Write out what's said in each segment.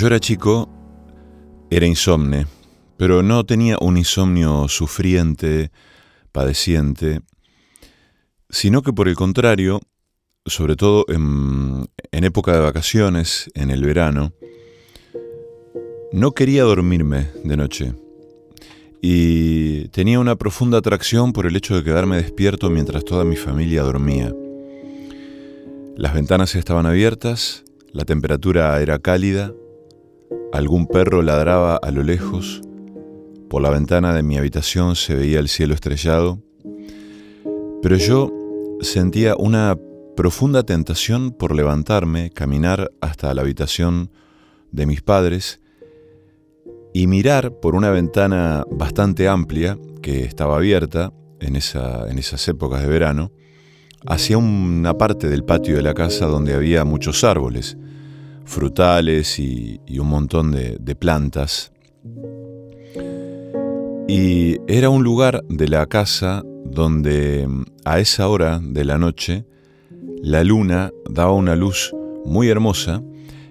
yo era chico, era insomne, pero no tenía un insomnio sufriente, padeciente, sino que por el contrario, sobre todo en, en época de vacaciones, en el verano, no quería dormirme de noche y tenía una profunda atracción por el hecho de quedarme despierto mientras toda mi familia dormía. Las ventanas estaban abiertas, la temperatura era cálida, algún perro ladraba a lo lejos, por la ventana de mi habitación se veía el cielo estrellado, pero yo sentía una profunda tentación por levantarme, caminar hasta la habitación de mis padres y mirar por una ventana bastante amplia que estaba abierta en, en esas épocas de verano, hacia una parte del patio de la casa donde había muchos árboles, frutales y, un montón de, plantas. Y era un lugar de la casa donde a esa hora de la noche la luna daba una luz muy hermosa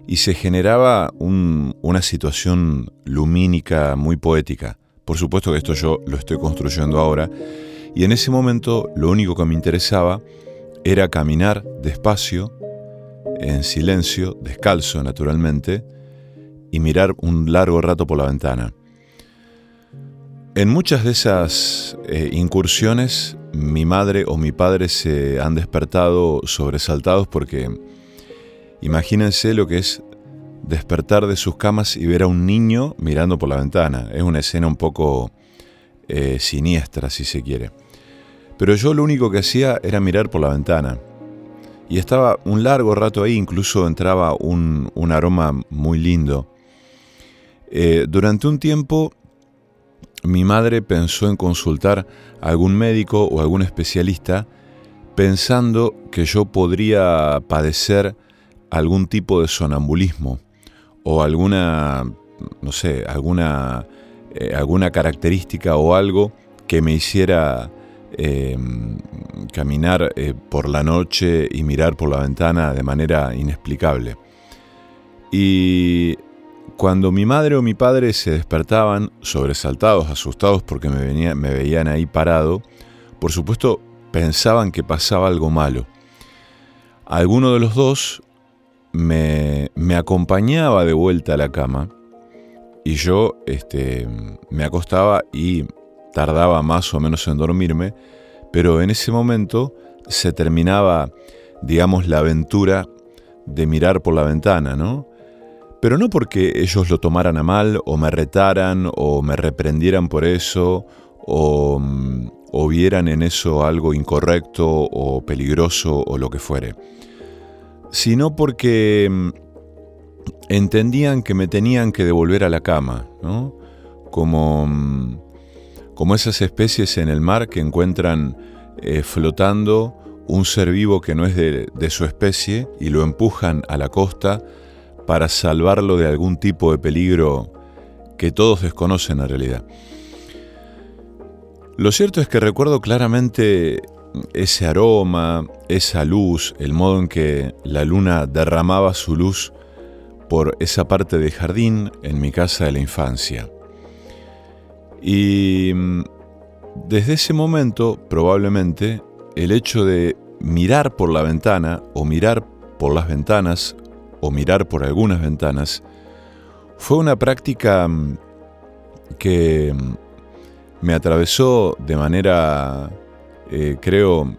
y se generaba un- una situación lumínica muy poética. Por supuesto que esto yo lo estoy construyendo ahora y en ese momento lo único que me interesaba era caminar despacio, en silencio, descalzo naturalmente, y mirar un largo rato por la ventana. En muchas de esas eh, incursiones, mi madre o mi padre se han despertado sobresaltados porque imagínense lo que es despertar de sus camas y ver a un niño mirando por la ventana. Es una escena un poco eh, siniestra, si se quiere. Pero yo lo único que hacía era mirar por la ventana. Y estaba un largo rato ahí, incluso entraba un, un aroma muy lindo. Eh, durante un tiempo mi madre pensó en consultar a algún médico o algún especialista pensando que yo podría padecer algún tipo de sonambulismo o alguna, no sé, alguna, eh, alguna característica o algo que me hiciera em, caminar eh, por la noche y mirar por la ventana de manera inexplicable. Y cuando mi madre o mi padre se despertaban sobresaltados, asustados porque me, me veían ahí parado, por supuesto pensaban que pasaba algo malo. Alguno de los dos me, me acompañaba de vuelta a la cama y yo este, me acostaba y tardaba más o menos en dormirme, pero en ese momento se terminaba, digamos, la aventura de mirar por la ventana, ¿no? Pero no porque ellos lo tomaran a mal o me retaran o me reprendieran por eso o, o vieran en eso algo incorrecto o peligroso o lo que fuere, sino porque mm, entendían que me tenían que devolver a la cama, ¿no? Como, mm, como esas especies en el mar que encuentran eh, flotando un ser vivo que no es de, de su especie y lo empujan a la costa para salvarlo de algún tipo de peligro que todos desconocen en realidad. Lo cierto es que recuerdo claramente ese aroma, esa luz, el modo en que la luna derramaba su luz por esa parte del jardín en mi casa de la infancia. Y mm, desde ese momento, probablemente, el hecho de mirar por la ventana o mirar por las ventanas o mirar por algunas ventanas fue una práctica mm, que mm, me atravesó de manera, eh, creo,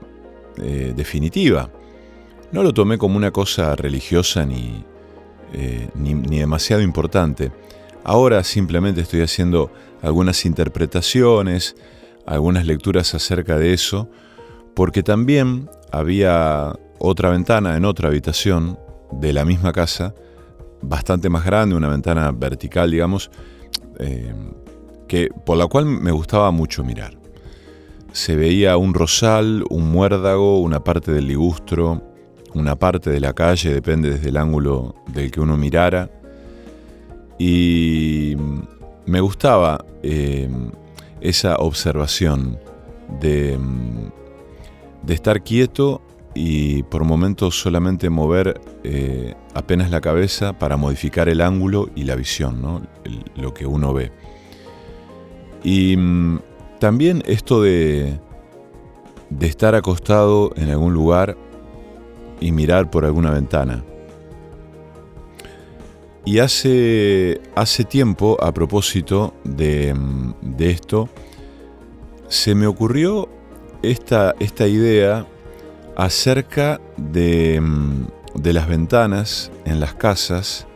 eh, definitiva. No lo tomé como una cosa religiosa ni, eh, ni, demasiado importante. Ahora simplemente estoy haciendo algunas interpretaciones, algunas lecturas acerca de eso, porque también había otra ventana en otra habitación de la misma casa, bastante más grande, una ventana vertical, digamos, eh, que, por la cual me gustaba mucho mirar. Se veía un rosal, un muérdago, una parte del ligustro, una parte de la calle, depende desde el ángulo del que uno mirara. Y me gustaba eh, esa observación de, de, estar quieto y por momentos solamente mover eh, apenas la cabeza para modificar el ángulo y la visión, ¿no? lo que uno ve. Y mm, también esto de, de estar acostado en algún lugar y mirar por alguna ventana. Y hace, hace tiempo, a propósito de, de, esto, se me ocurrió esta, esta idea acerca de, de, las ventanas en las casas,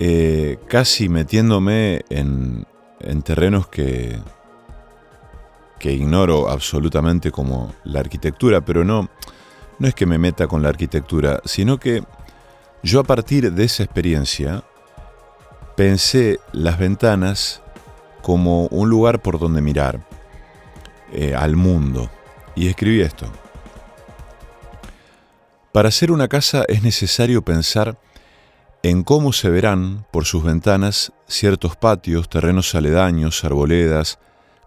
eh, casi metiéndome en, en terrenos que, que ignoro absolutamente como la arquitectura, pero no, no es que me meta con la arquitectura, sino que yo a partir de esa experiencia pensé las ventanas como un lugar por donde mirar eh, al mundo y escribí esto. Para hacer una casa es necesario pensar en cómo se verán por sus ventanas ciertos patios, terrenos aledaños, arboledas,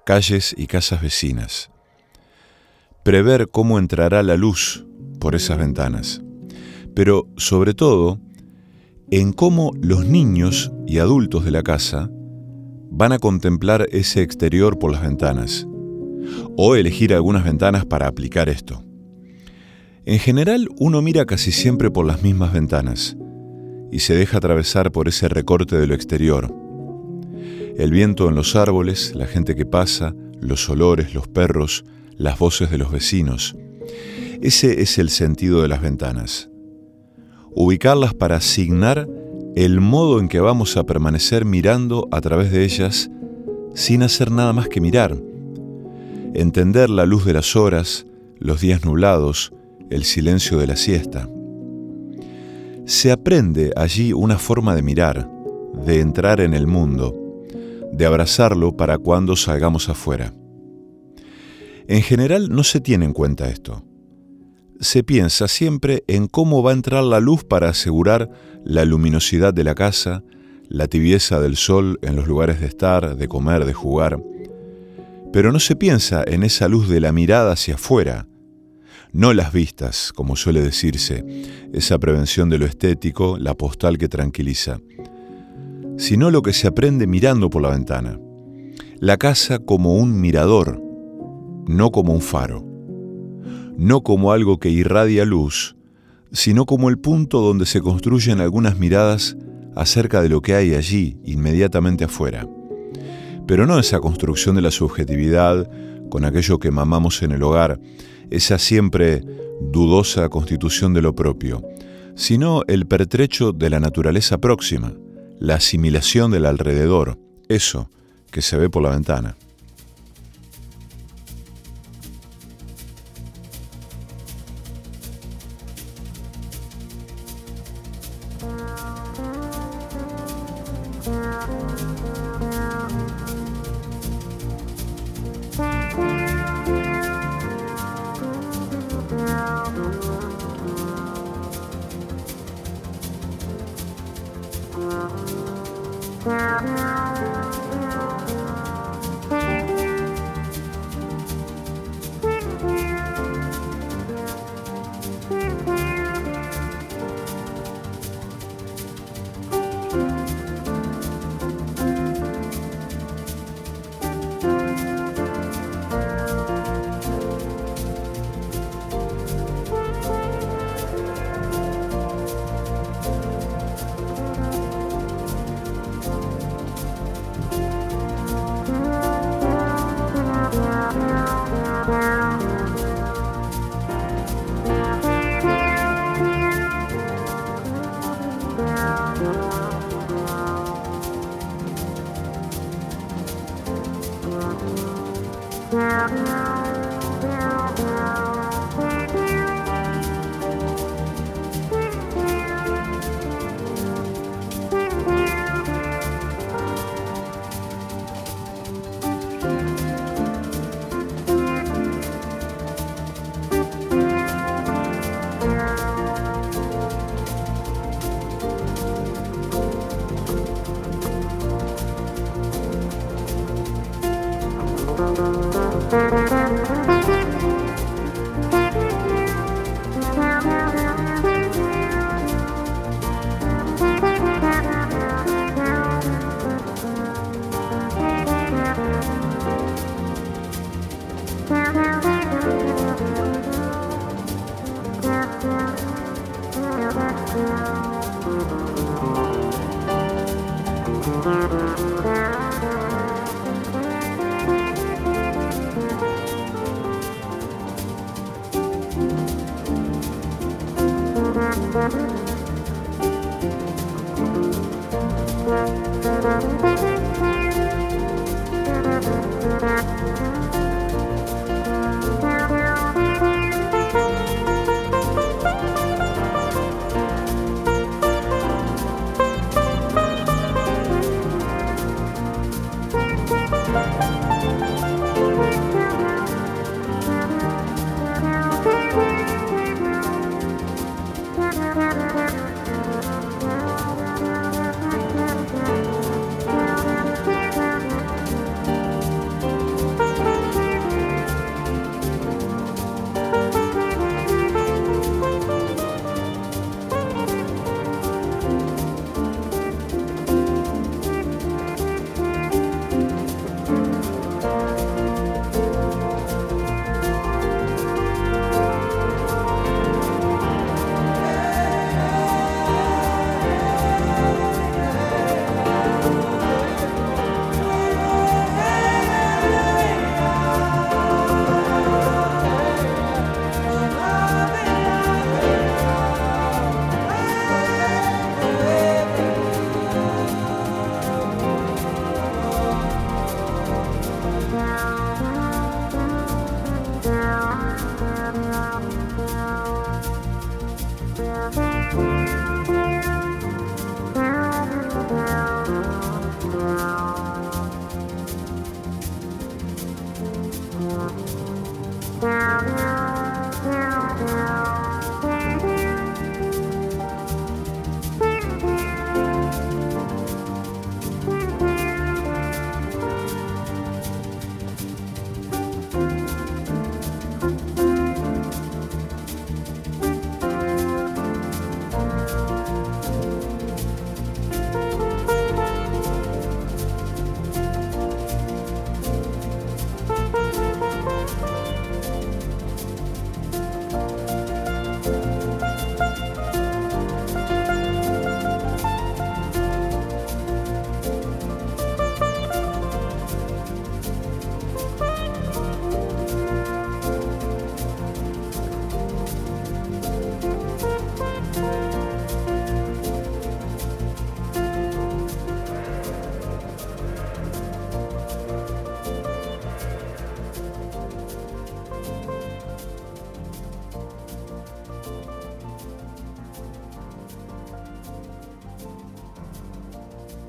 calles y casas vecinas. Prever cómo entrará la luz por esas ventanas, pero sobre todo en cómo los niños y adultos de la casa van a contemplar ese exterior por las ventanas, o elegir algunas ventanas para aplicar esto. En general uno mira casi siempre por las mismas ventanas y se deja atravesar por ese recorte de lo exterior. El viento en los árboles, la gente que pasa, los olores, los perros, las voces de los vecinos, ese es el sentido de las ventanas. Ubicarlas para asignar el modo en que vamos a permanecer mirando a través de ellas sin hacer nada más que mirar. Entender la luz de las horas, los días nublados, el silencio de la siesta. Se aprende allí una forma de mirar, de entrar en el mundo, de abrazarlo para cuando salgamos afuera. En general no se tiene en cuenta esto se piensa siempre en cómo va a entrar la luz para asegurar la luminosidad de la casa, la tibieza del sol en los lugares de estar, de comer, de jugar. Pero no se piensa en esa luz de la mirada hacia afuera, no las vistas, como suele decirse, esa prevención de lo estético, la postal que tranquiliza, sino lo que se aprende mirando por la ventana. La casa como un mirador, no como un faro, no como algo que irradia luz, sino como el punto donde se construyen algunas miradas acerca de lo que hay allí, inmediatamente afuera. Pero no esa construcción de la subjetividad con aquello que mamamos en el hogar, esa siempre dudosa constitución de lo propio, sino el pertrecho de la naturaleza próxima, la asimilación del alrededor, eso que se ve por la ventana.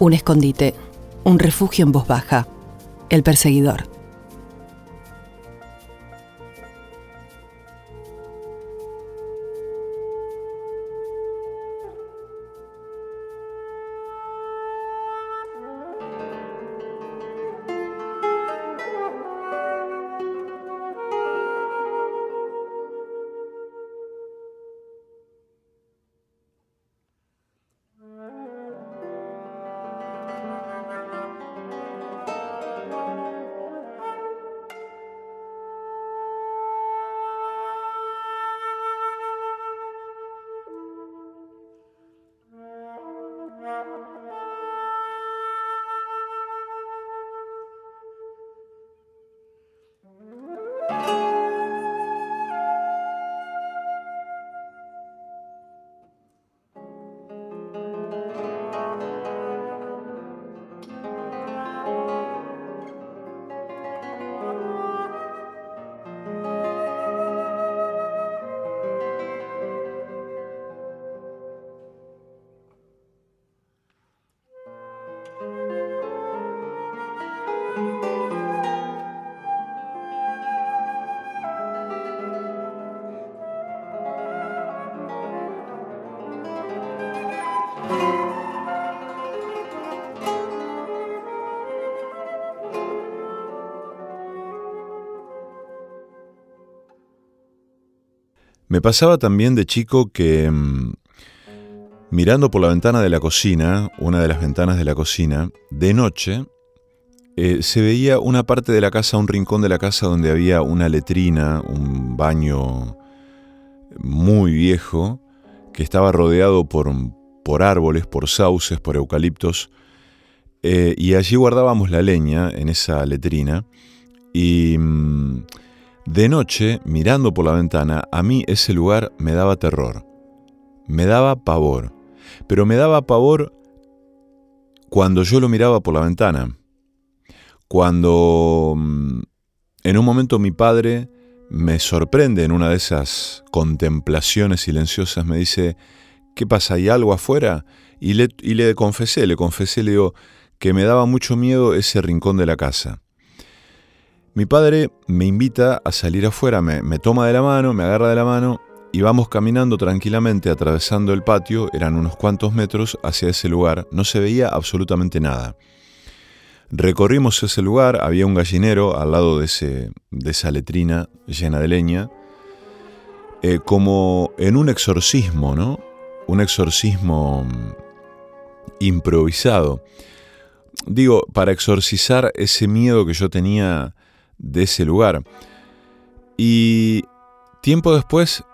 Un escondite, un refugio en voz baja, el perseguidor. Me pasaba también de chico que mm, mirando por la ventana de la cocina, una de las ventanas de la cocina, de noche, eh, se veía una parte de la casa, un rincón de la casa donde había una letrina, un baño muy viejo, que estaba rodeado por, por árboles, por sauces, por eucaliptos, eh, y allí guardábamos la leña en esa letrina, y mm, de noche, mirando por la ventana, a mí ese lugar me daba terror, me daba pavor, pero me daba pavor cuando yo lo miraba por la ventana, cuando mm, en un momento mi padre me sorprende en una de esas contemplaciones silenciosas, me dice, ¿qué pasa? ¿Hay algo afuera? Y le, le confesé, le confesé, le digo, que me daba mucho miedo ese rincón de la casa. Mi padre me invita a salir afuera, me, toma de la mano, me agarra de la mano y vamos caminando tranquilamente atravesando el patio, eran unos cuantos metros hacia ese lugar, no se veía absolutamente nada. Recorrimos ese lugar, había un gallinero al lado de, ese, de esa letrina llena de leña, eh, como en un exorcismo, ¿no? Un exorcismo mm, improvisado. Digo, para exorcizar ese miedo que yo tenía de ese lugar. Y tiempo después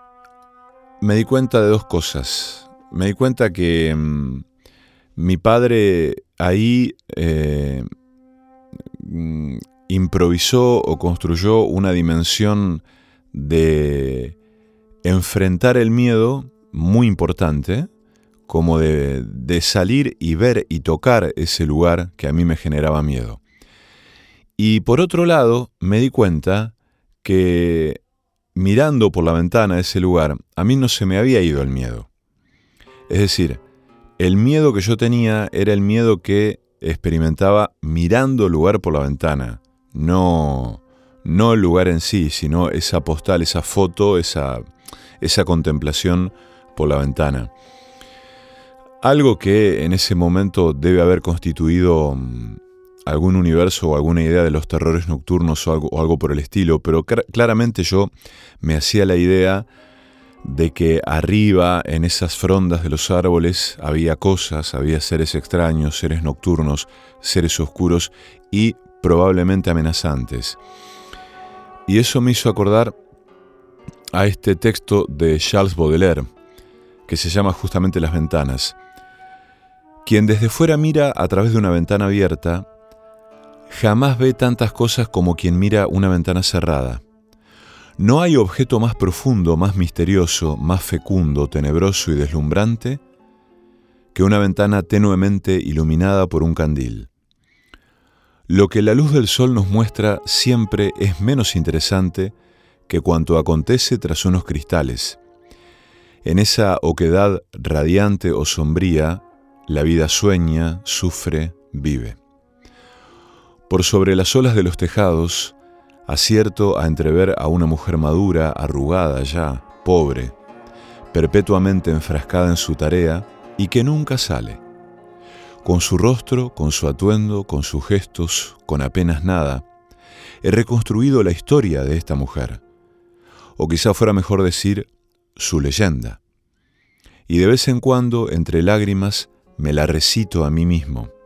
me di cuenta de dos cosas. Me di cuenta que mm, mi padre ahí eh, mm, improvisó o construyó una dimensión de enfrentar el miedo muy importante, como de, de salir y ver y tocar ese lugar que a mí me generaba miedo. Y por otro lado, me di cuenta que mirando por la ventana ese lugar, a mí no se me había ido el miedo. Es decir, el miedo que yo tenía era el miedo que experimentaba mirando el lugar por la ventana, no, no el lugar en sí, sino esa postal, esa foto, esa, esa contemplación por la ventana. Algo que en ese momento debe haber constituido mm, algún universo o alguna idea de los terrores nocturnos o algo, algo por el estilo, pero claramente yo me hacía la idea de que arriba, en esas frondas de los árboles, había cosas, había seres extraños, seres nocturnos, seres oscuros y probablemente amenazantes. Y eso me hizo acordar a este texto de Charles Baudelaire, que se llama justamente Las ventanas. Quien desde fuera mira a través de una ventana abierta, jamás ve tantas cosas como quien mira una ventana cerrada. No hay objeto más profundo, más misterioso, más fecundo, tenebroso y deslumbrante que una ventana tenuemente iluminada por un candil. Lo que la luz del sol nos muestra siempre es menos interesante que cuanto acontece tras unos cristales. En esa oquedad radiante o sombría, La vida sueña, sufre, vive. Por sobre las olas de los tejados, acierto a entrever a una mujer madura, arrugada ya, pobre, perpetuamente enfrascada en su tarea y que nunca sale. Con su rostro, con su atuendo, con sus gestos, con apenas nada, he reconstruido la historia de esta mujer, o quizá fuera mejor decir su leyenda. Y de vez en cuando, entre lágrimas, me la recito a mí mismo.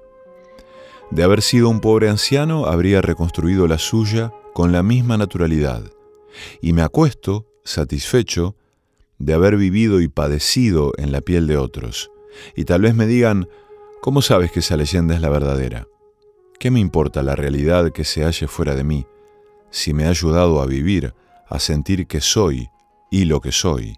De haber sido un pobre anciano, habría reconstruido la suya con la misma naturalidad, y me acuesto, satisfecho, de haber vivido y padecido en la piel de otros, y tal vez me digan, ¿cómo sabes que esa leyenda es la verdadera? ¿Qué me importa la realidad que se halle fuera de mí, si me ha ayudado a vivir, a sentir que soy y lo que soy?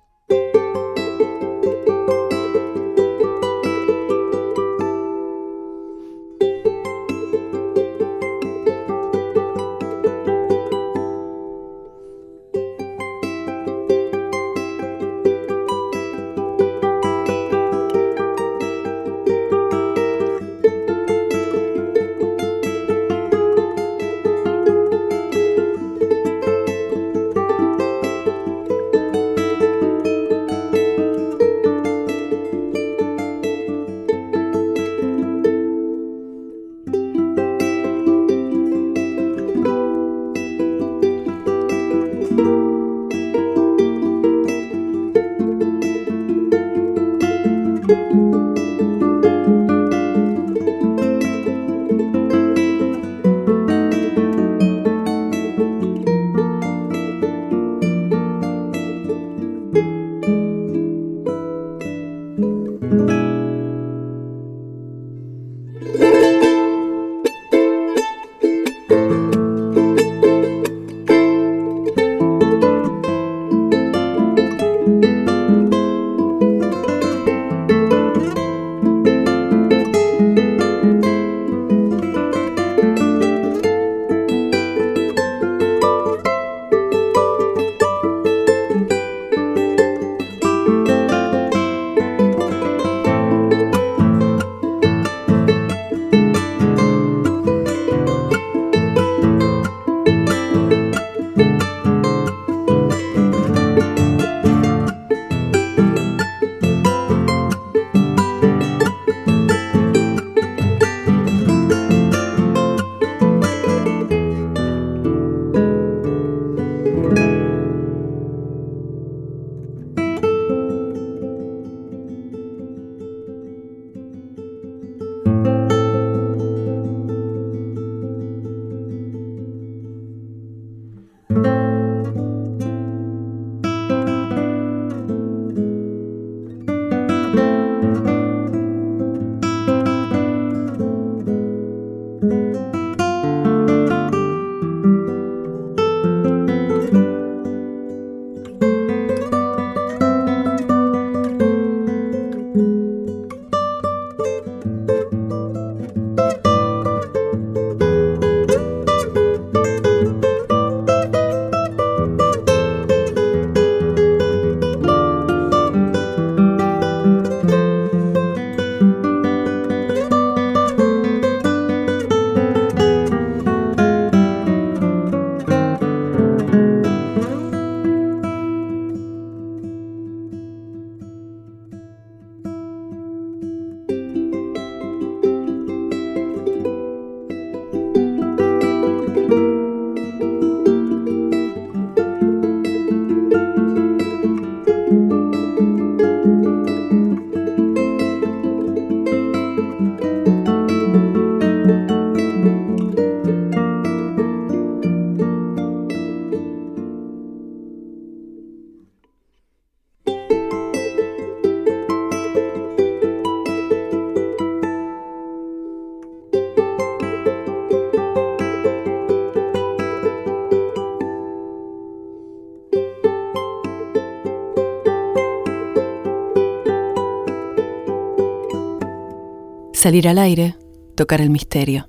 Salir al aire, tocar el misterio,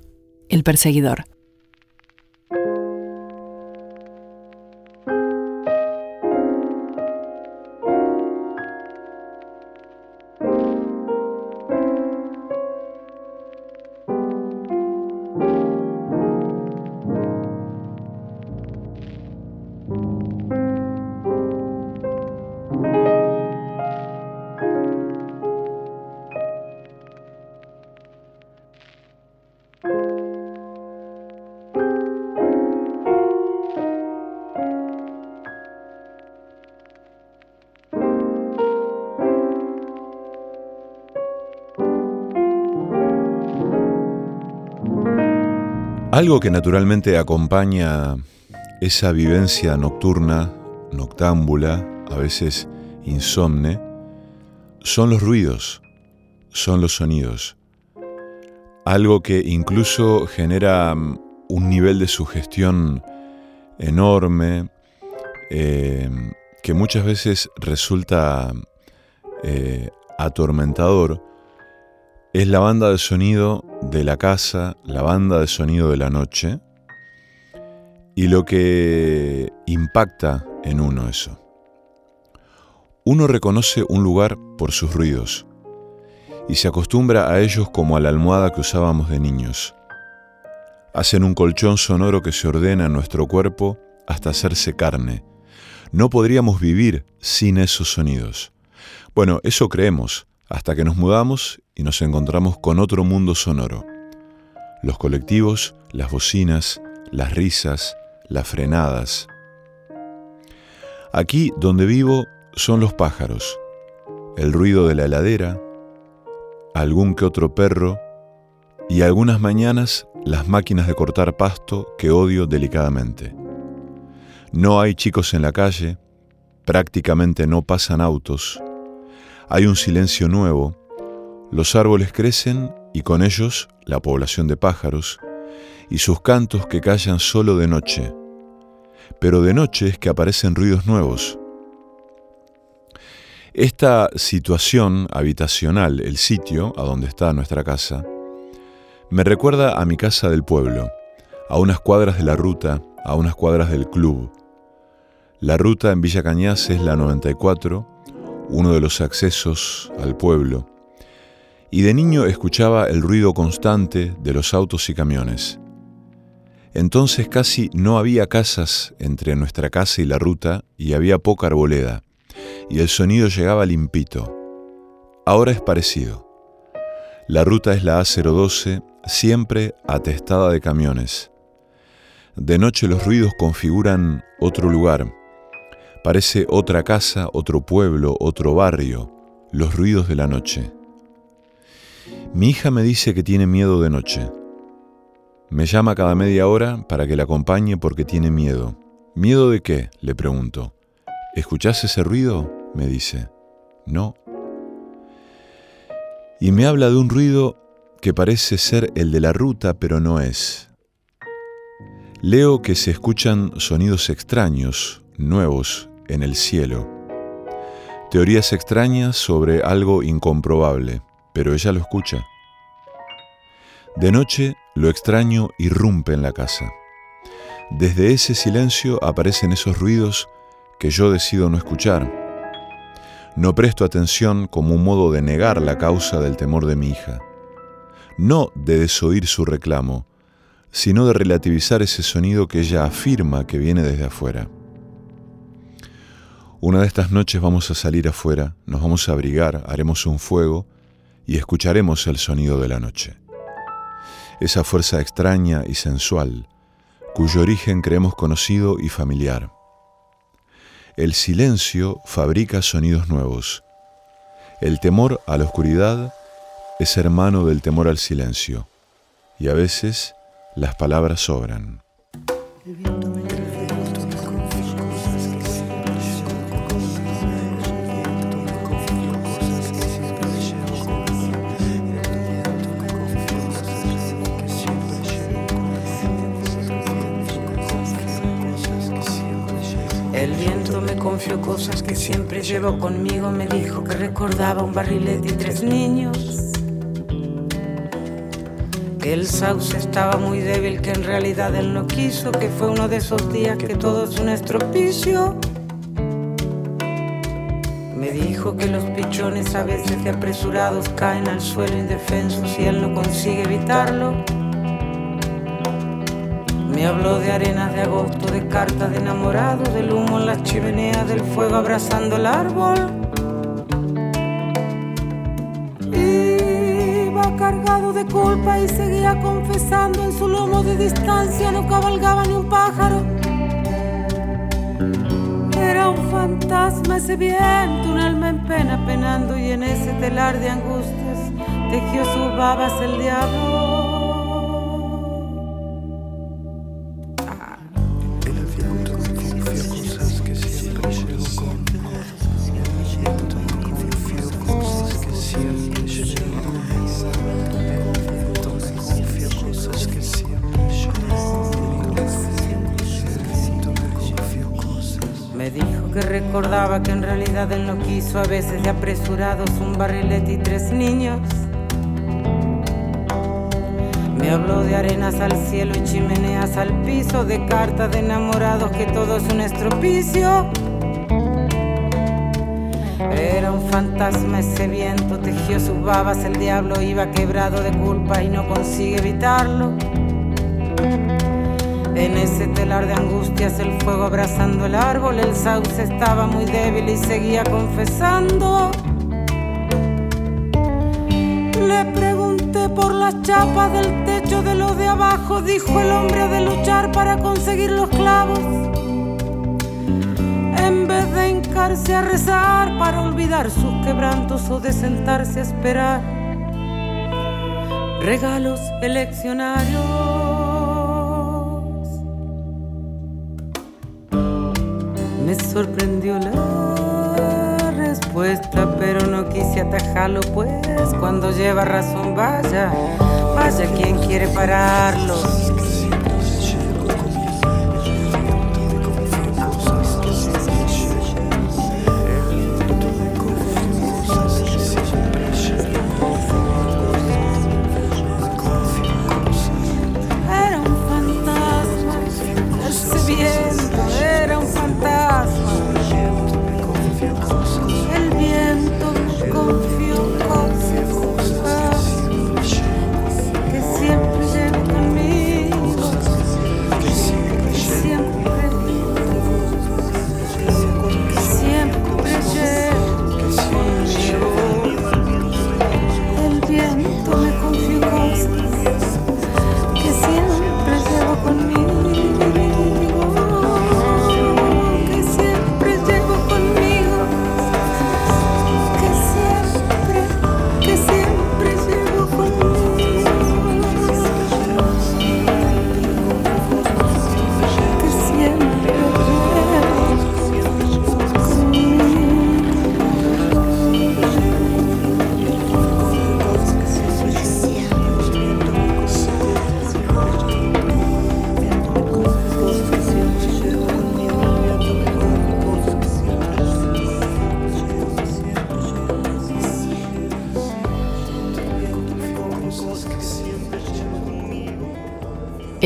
el perseguidor. Algo que naturalmente acompaña esa vivencia nocturna, noctámbula, a veces insomne, son los ruidos, son los sonidos. Algo que incluso genera mm, un nivel de sugestión enorme, eh, que muchas veces resulta eh, atormentador, es la banda de sonido de la casa, la banda de sonido de la noche, y lo que impacta en uno eso. Uno reconoce un lugar por sus ruidos y se acostumbra a ellos como a la almohada que usábamos de niños. Hacen un colchón sonoro que se ordena en nuestro cuerpo hasta hacerse carne. No podríamos vivir sin esos sonidos. Bueno, eso creemos, hasta que nos mudamos y nos encontramos con otro mundo sonoro. Los colectivos, las bocinas, las risas, las frenadas. Aquí donde vivo son los pájaros, el ruido de la heladera, algún que otro perro y algunas mañanas las máquinas de cortar pasto que odio delicadamente. No hay chicos en la calle, prácticamente no pasan autos, hay un silencio nuevo, los árboles crecen y con ellos la población de pájaros y sus cantos que callan solo de noche, pero de noche es que aparecen ruidos nuevos. Esta situación habitacional, el sitio a donde está nuestra casa, me recuerda a mi casa del pueblo, a unas cuadras de la ruta, a unas cuadras del club. La ruta en Villa Cañas es la 94, uno de los accesos al pueblo, y de niño escuchaba el ruido constante de los autos y camiones. Entonces casi no había casas entre nuestra casa y la ruta y había poca arboleda, y el sonido llegaba limpito. Ahora es parecido. La ruta es la A012 siempre atestada de camiones. De noche los ruidos configuran otro lugar. Parece otra casa, otro pueblo, otro barrio, los ruidos de la noche. Mi hija me dice que tiene miedo de noche. Me llama cada media hora para que la acompañe porque tiene miedo. ¿Miedo de qué? le pregunto. ¿Escuchás ese ruido? me dice. No. Y me habla de un ruido que parece ser el de la ruta, pero no es. Leo que se escuchan sonidos extraños, nuevos, en el cielo. Teorías extrañas sobre algo incomprobable, pero ella lo escucha. De noche, lo extraño irrumpe en la casa. Desde ese silencio aparecen esos ruidos que yo decido no escuchar. No presto atención como un modo de negar la causa del temor de mi hija no de desoír su reclamo, sino de relativizar ese sonido que ella afirma que viene desde afuera. Una de estas noches vamos a salir afuera, nos vamos a abrigar, haremos un fuego y escucharemos el sonido de la noche. Esa fuerza extraña y sensual, cuyo origen creemos conocido y familiar. El silencio fabrica sonidos nuevos. El temor a la oscuridad es hermano del temor al silencio, y a veces las palabras sobran. Confió cosas que siempre llevo conmigo. Me dijo que recordaba un barrilete y tres niños el sauce estaba muy débil, que en realidad él no quiso, que fue uno de esos días que todo es un estropicio. Me dijo que los pichones a veces de apresurados caen al suelo indefensos y él no consigue evitarlo. Me habló de arenas de agosto, de cartas de enamorado, del humo en las chimeneas, del fuego abrazando el árbol. cargado de culpa y seguía confesando en su lomo de distancia no cabalgaba ni un pájaro. Era un fantasma ese viento, un alma en pena penando y en ese telar de angustias tejió sus babas el diablo. Él no quiso, a veces de apresurados, un barrilete y tres niños. Me habló de arenas al cielo y chimeneas al piso, de cartas de enamorados que todo es un estropicio. Era un fantasma ese viento, tejió sus babas, el diablo iba quebrado de culpa y no consigue evitarlo. En ese telar de angustias, el fuego abrazando el árbol, el sauce estaba muy débil y seguía confesando. Le pregunté por las chapas del techo de lo de abajo, dijo el hombre de luchar para conseguir los clavos. En vez de hincarse a rezar para olvidar sus quebrantos o de sentarse a esperar regalos eleccionarios. Me sorprendió la respuesta, pero no quise atajarlo, pues cuando lleva razón, vaya, vaya quien quiere pararlo.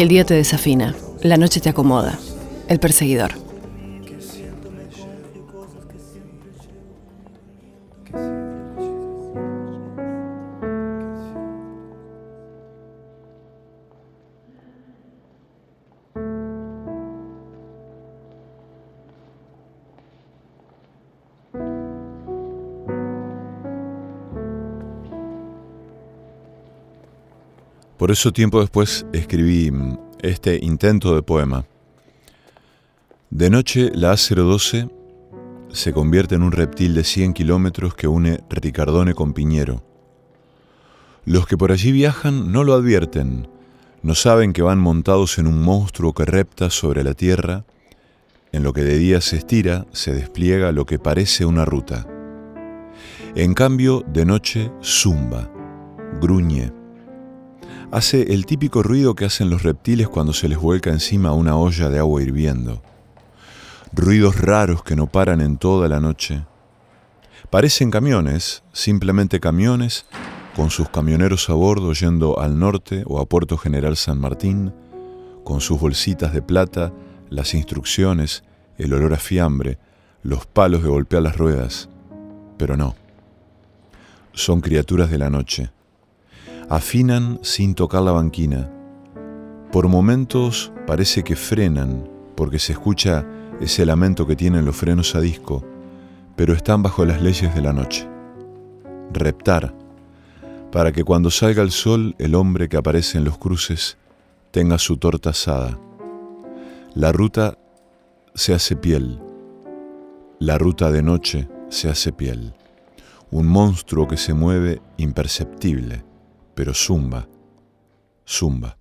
El día te desafina, la noche te acomoda. El perseguidor. Por eso tiempo después escribí mm, este intento de poema. De noche la A012 se convierte en un reptil de 100 kilómetros que une Ricardone con Piñero. Los que por allí viajan no lo advierten, no saben que van montados en un monstruo que repta sobre la tierra, en lo que de día se estira, se despliega lo que parece una ruta. En cambio, de noche zumba, gruñe, hace el típico ruido que hacen los reptiles cuando se les vuelca encima una olla de agua hirviendo. Ruidos raros que no paran en toda la noche. Parecen camiones, simplemente camiones, con sus camioneros a bordo yendo al norte o a Puerto General San Martín, con sus bolsitas de plata, las instrucciones, el olor a fiambre, los palos de golpear las ruedas. Pero no. Son criaturas de la noche afinan sin tocar la banquina. Por momentos parece que frenan porque se escucha ese lamento que tienen los frenos a disco, pero están bajo las leyes de la noche. Reptar, para que cuando salga el sol el hombre que aparece en los cruces tenga su torta asada. La ruta se hace piel, la ruta de noche se hace piel, un monstruo que se mueve imperceptible pero zumba, zumba.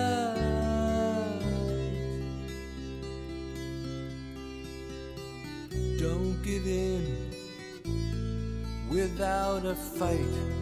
fate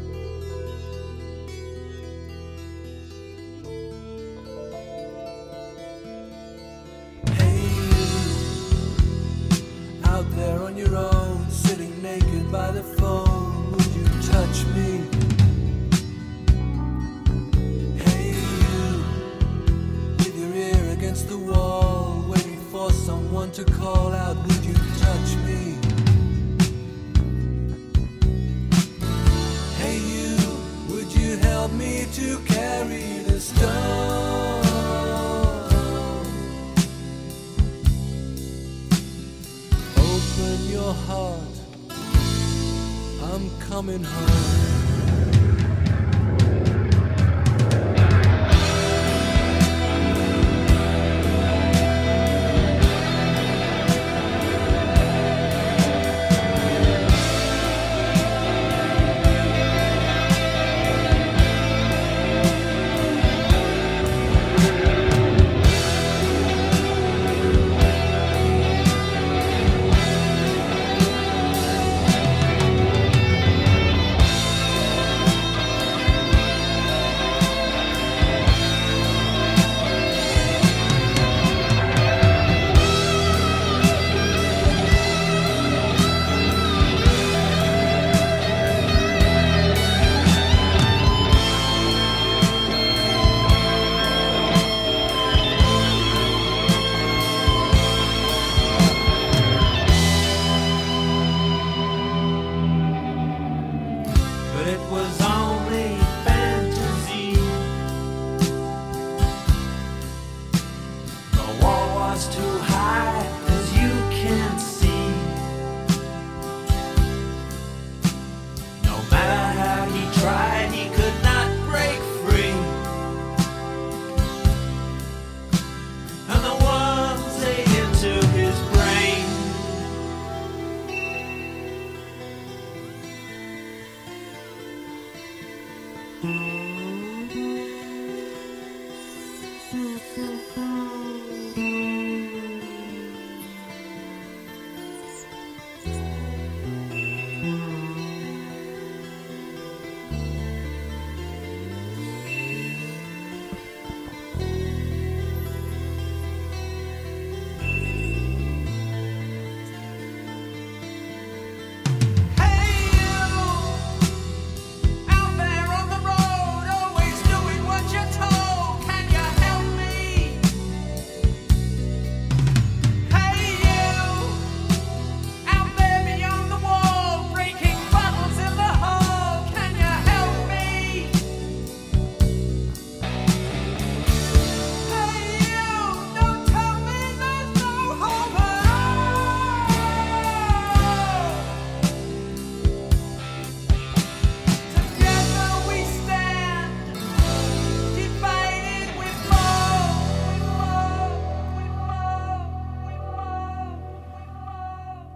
your heart, I'm coming home.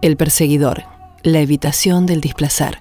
El perseguidor, la evitación del displacer.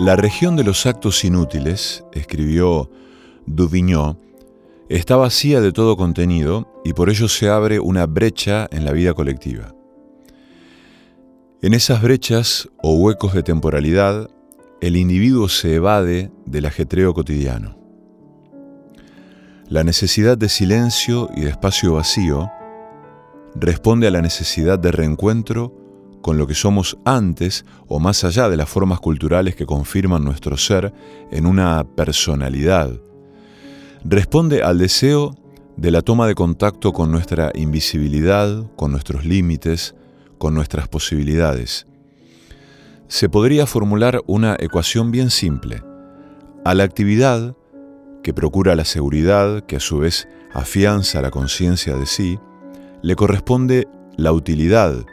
La región de los actos inútiles, escribió Duvigneau, está vacía de todo contenido y por ello se abre una brecha en la vida colectiva. En esas brechas o huecos de temporalidad, el individuo se evade del ajetreo cotidiano. La necesidad de silencio y de espacio vacío responde a la necesidad de reencuentro con lo que somos antes o más allá de las formas culturales que confirman nuestro ser en una personalidad. Responde al deseo de la toma de contacto con nuestra invisibilidad, con nuestros límites, con nuestras posibilidades. Se podría formular una ecuación bien simple. A la actividad, que procura la seguridad, que a su vez afianza la conciencia de sí, le corresponde la utilidad,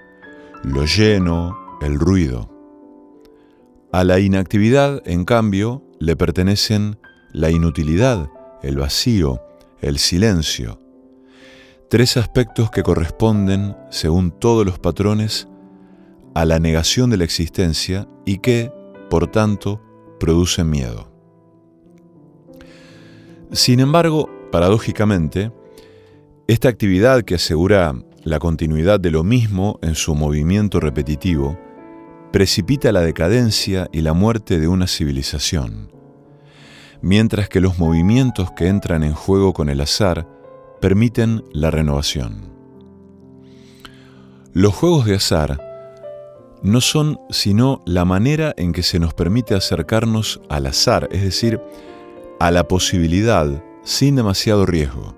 lo lleno, el ruido. A la inactividad, en cambio, le pertenecen la inutilidad, el vacío, el silencio. Tres aspectos que corresponden, según todos los patrones, a la negación de la existencia y que, por tanto, producen miedo. Sin embargo, paradójicamente, esta actividad que asegura la continuidad de lo mismo en su movimiento repetitivo, precipita la decadencia y la muerte de una civilización, mientras que los movimientos que entran en juego con el azar permiten la renovación. Los juegos de azar no son sino la manera en que se nos permite acercarnos al azar, es decir, a la posibilidad sin demasiado riesgo.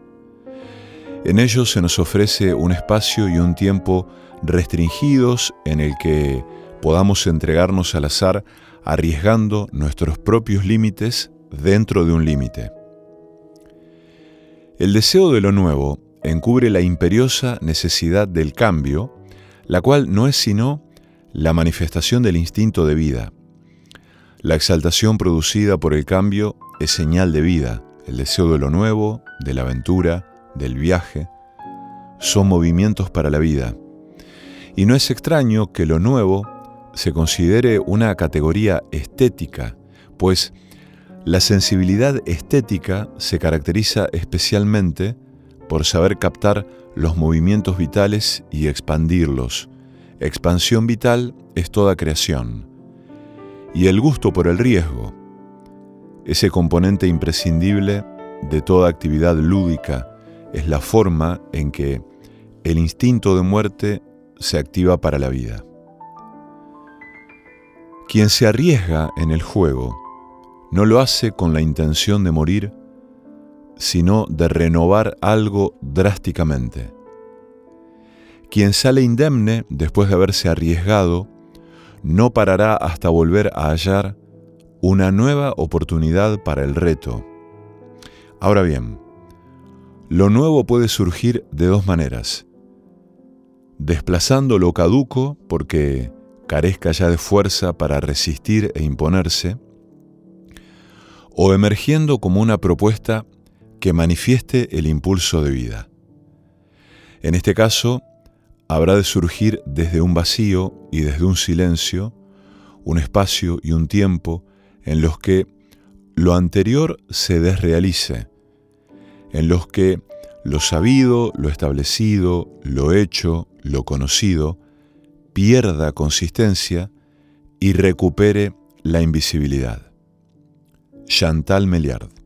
En ellos se nos ofrece un espacio y un tiempo restringidos en el que podamos entregarnos al azar arriesgando nuestros propios límites dentro de un límite. El deseo de lo nuevo encubre la imperiosa necesidad del cambio, la cual no es sino la manifestación del instinto de vida. La exaltación producida por el cambio es señal de vida, el deseo de lo nuevo, de la aventura, del viaje, son movimientos para la vida. Y no es extraño que lo nuevo se considere una categoría estética, pues la sensibilidad estética se caracteriza especialmente por saber captar los movimientos vitales y expandirlos. Expansión vital es toda creación. Y el gusto por el riesgo, ese componente imprescindible de toda actividad lúdica, es la forma en que el instinto de muerte se activa para la vida. Quien se arriesga en el juego no lo hace con la intención de morir, sino de renovar algo drásticamente. Quien sale indemne después de haberse arriesgado, no parará hasta volver a hallar una nueva oportunidad para el reto. Ahora bien, lo nuevo puede surgir de dos maneras. Desplazando lo caduco porque carezca ya de fuerza para resistir e imponerse, o emergiendo como una propuesta que manifieste el impulso de vida. En este caso, habrá de surgir desde un vacío y desde un silencio, un espacio y un tiempo en los que lo anterior se desrealice, en los que lo sabido, lo establecido, lo hecho, lo conocido, pierda consistencia y recupere la invisibilidad. Chantal Meliard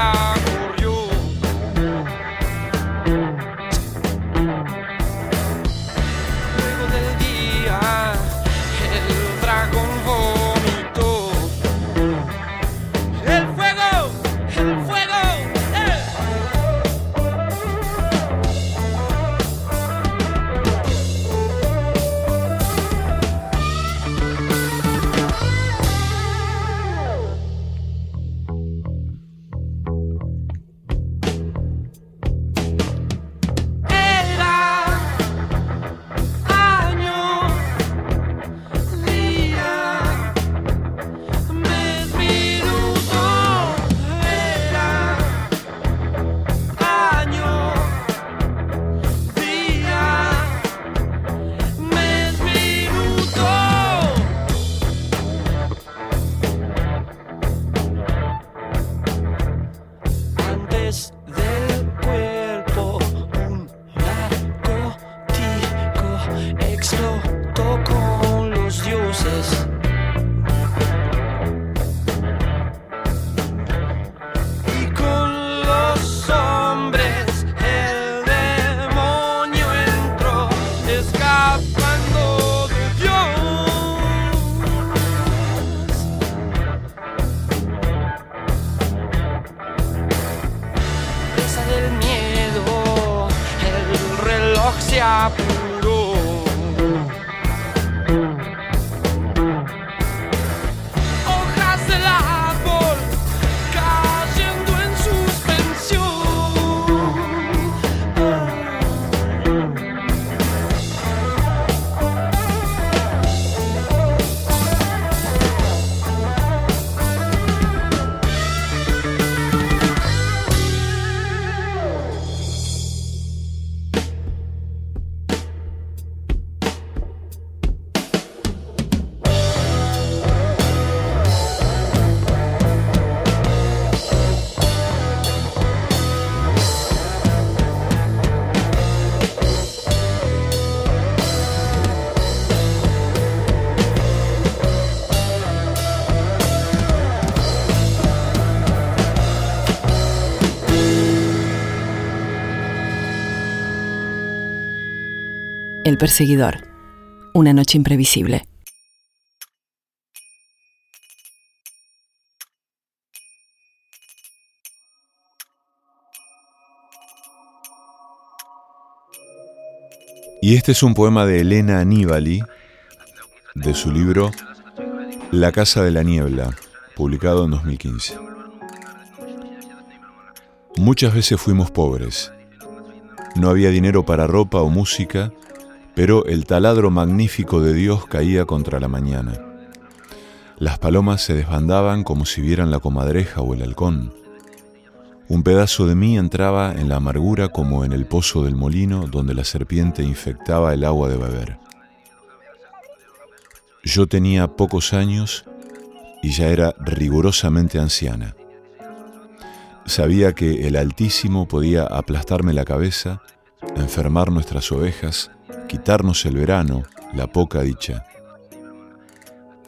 down. Perseguidor. Una noche imprevisible. Y este es un poema de Elena Aníbali, de su libro La Casa de la Niebla, publicado en 2015. Muchas veces fuimos pobres. No había dinero para ropa o música, pero el taladro magnífico de Dios caía contra la mañana. Las palomas se desbandaban como si vieran la comadreja o el halcón. Un pedazo de mí entraba en la amargura como en el pozo del molino donde la serpiente infectaba el agua de beber. Yo tenía pocos años y ya era rigurosamente anciana. Sabía que el Altísimo podía aplastarme la cabeza, enfermar nuestras ovejas, quitarnos el verano, la poca dicha.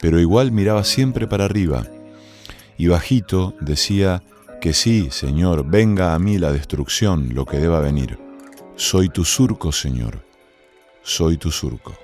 Pero igual miraba siempre para arriba y bajito decía que sí, Señor, venga a mí la destrucción, lo que deba venir. Soy tu surco, Señor, soy tu surco.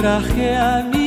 Traje a mi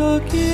por